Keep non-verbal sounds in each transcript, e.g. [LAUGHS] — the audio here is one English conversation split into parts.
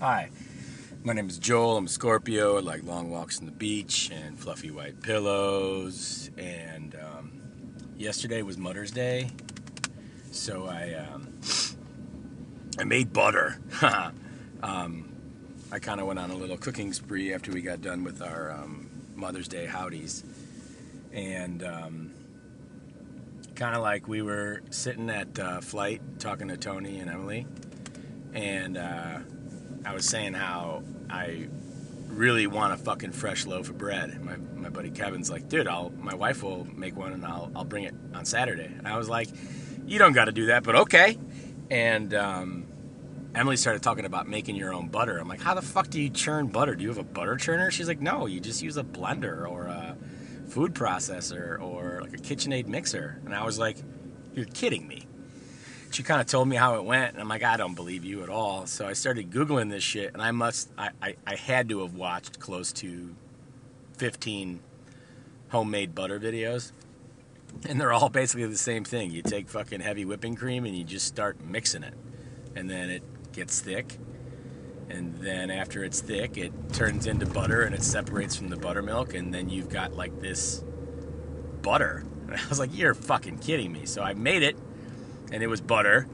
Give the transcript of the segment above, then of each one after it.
Hi, my name is Joel. I'm a Scorpio. I like long walks on the beach and fluffy white pillows. And um, yesterday was Mother's Day, so I um, I made butter. [LAUGHS] um, I kind of went on a little cooking spree after we got done with our um, Mother's Day howdies, and um, kind of like we were sitting at uh, flight talking to Tony and Emily, and. Uh, I was saying how I really want a fucking fresh loaf of bread. My, my buddy Kevin's like, dude, I'll my wife will make one and I'll I'll bring it on Saturday. And I was like, you don't got to do that, but okay. And um, Emily started talking about making your own butter. I'm like, how the fuck do you churn butter? Do you have a butter churner? She's like, no, you just use a blender or a food processor or like a KitchenAid mixer. And I was like, you're kidding me she kind of told me how it went, and I'm like, I don't believe you at all. So I started Googling this shit, and I must, I, I, I had to have watched close to 15 homemade butter videos. And they're all basically the same thing. You take fucking heavy whipping cream and you just start mixing it. And then it gets thick. And then after it's thick, it turns into butter and it separates from the buttermilk. And then you've got like this butter. And [LAUGHS] I was like, you're fucking kidding me. So I made it and it was butter.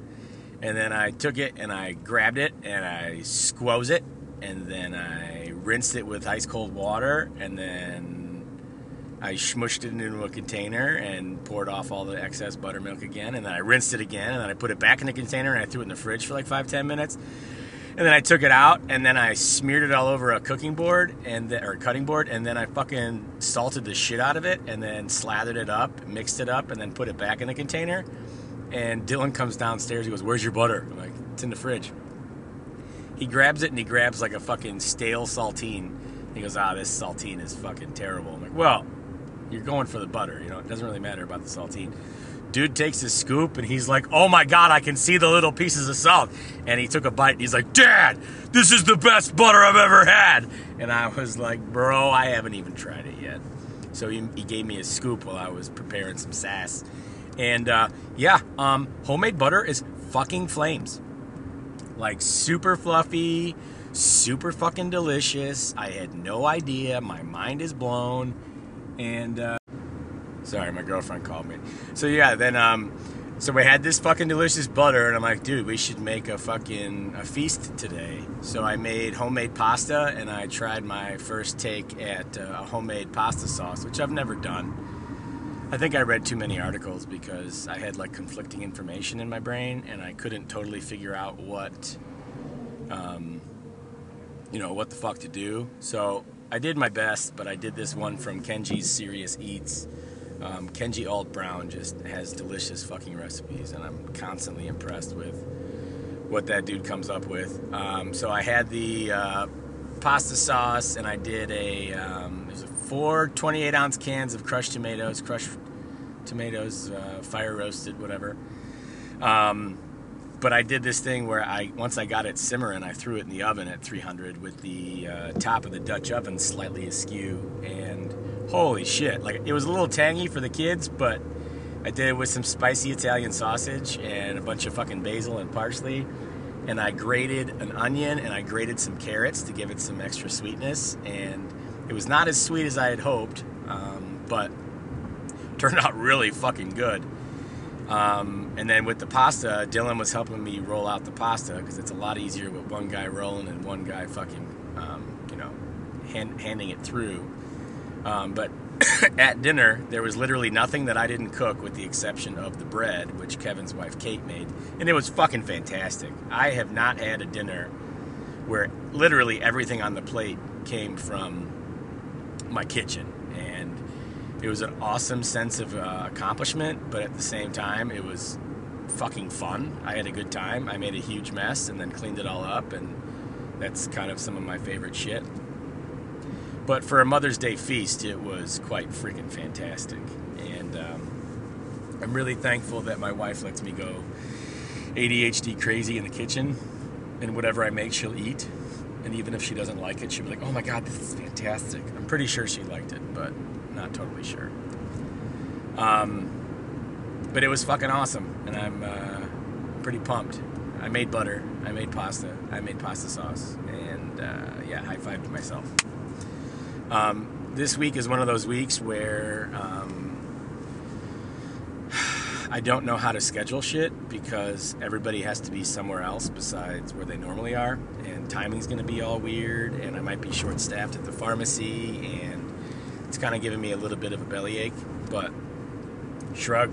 And then I took it and I grabbed it and I squoze it. And then I rinsed it with ice cold water. And then I smushed it into a container and poured off all the excess buttermilk again. And then I rinsed it again. And then I put it back in the container and I threw it in the fridge for like five ten minutes. And then I took it out. And then I smeared it all over a cooking board and the, or cutting board. And then I fucking salted the shit out of it and then slathered it up mixed it up and then put it back in the container and Dylan comes downstairs. He goes, "Where's your butter?" I'm like, "It's in the fridge." He grabs it and he grabs like a fucking stale saltine. He goes, "Ah, this saltine is fucking terrible." I'm like, "Well, you're going for the butter. You know, it doesn't really matter about the saltine." Dude takes his scoop and he's like, "Oh my god, I can see the little pieces of salt." And he took a bite and he's like, "Dad, this is the best butter I've ever had." And I was like, "Bro, I haven't even tried it yet." So he, he gave me a scoop while I was preparing some sass and uh, yeah, um, homemade butter is fucking flames. Like super fluffy, super fucking delicious. I had no idea. My mind is blown. And uh, sorry, my girlfriend called me. So yeah, then um, so we had this fucking delicious butter, and I'm like, dude, we should make a fucking a feast today. So I made homemade pasta, and I tried my first take at uh, a homemade pasta sauce, which I've never done. I think I read too many articles because I had like conflicting information in my brain and I couldn't totally figure out what, um, you know, what the fuck to do. So I did my best, but I did this one from Kenji's Serious Eats. Um, Kenji Alt Brown just has delicious fucking recipes, and I'm constantly impressed with what that dude comes up with. Um, so I had the uh, pasta sauce, and I did a um, a four 28 ounce cans of crushed tomatoes, crushed tomatoes, uh, fire roasted, whatever. Um, but I did this thing where I once I got it simmering, I threw it in the oven at 300 with the uh, top of the Dutch oven slightly askew, and holy shit! Like it was a little tangy for the kids, but I did it with some spicy Italian sausage and a bunch of fucking basil and parsley, and I grated an onion and I grated some carrots to give it some extra sweetness, and it was not as sweet as I had hoped, um, but [LAUGHS] turned out really fucking good. Um, and then with the pasta, Dylan was helping me roll out the pasta because it's a lot easier with one guy rolling and one guy fucking, um, you know, hand, handing it through. Um, but [COUGHS] at dinner, there was literally nothing that I didn't cook with the exception of the bread, which Kevin's wife Kate made. And it was fucking fantastic. I have not had a dinner where literally everything on the plate came from my kitchen. And it was an awesome sense of uh, accomplishment, but at the same time, it was fucking fun. I had a good time. I made a huge mess and then cleaned it all up, and that's kind of some of my favorite shit. But for a Mother's Day feast, it was quite freaking fantastic. And um, I'm really thankful that my wife lets me go ADHD crazy in the kitchen, and whatever I make, she'll eat. And even if she doesn't like it, she'll be like, oh my God, this is fantastic. I'm pretty sure she liked it, but not totally sure. Um, but it was fucking awesome, and I'm uh, pretty pumped. I made butter. I made pasta. I made pasta sauce. And uh, yeah, high five to myself. Um, this week is one of those weeks where um, I don't know how to schedule shit because everybody has to be somewhere else besides where they normally are. And timing's to be all weird. And I might be short staffed at the pharmacy. And it's kind of giving me a little bit of a bellyache. But shrug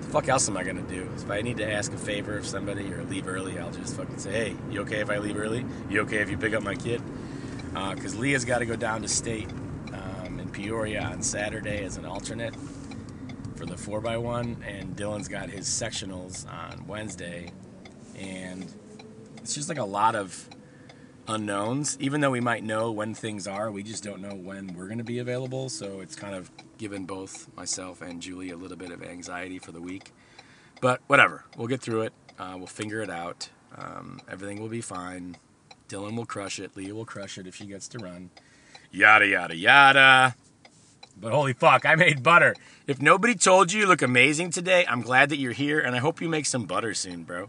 The fuck else am I gonna do? If I need to ask a favor of somebody or leave early, I'll just fucking say, hey, you okay if I leave early? You okay if you pick up my kid? Because uh, Leah's got to go down to state um, in Peoria on Saturday as an alternate for the 4x1, and Dylan's got his sectionals on Wednesday. And it's just like a lot of unknowns. Even though we might know when things are, we just don't know when we're going to be available. So it's kind of given both myself and Julie a little bit of anxiety for the week. But whatever, we'll get through it. Uh, we'll figure it out. Um, everything will be fine. Dylan will crush it. Leah will crush it if she gets to run. Yada, yada, yada. But holy fuck, I made butter. If nobody told you you look amazing today, I'm glad that you're here, and I hope you make some butter soon, bro.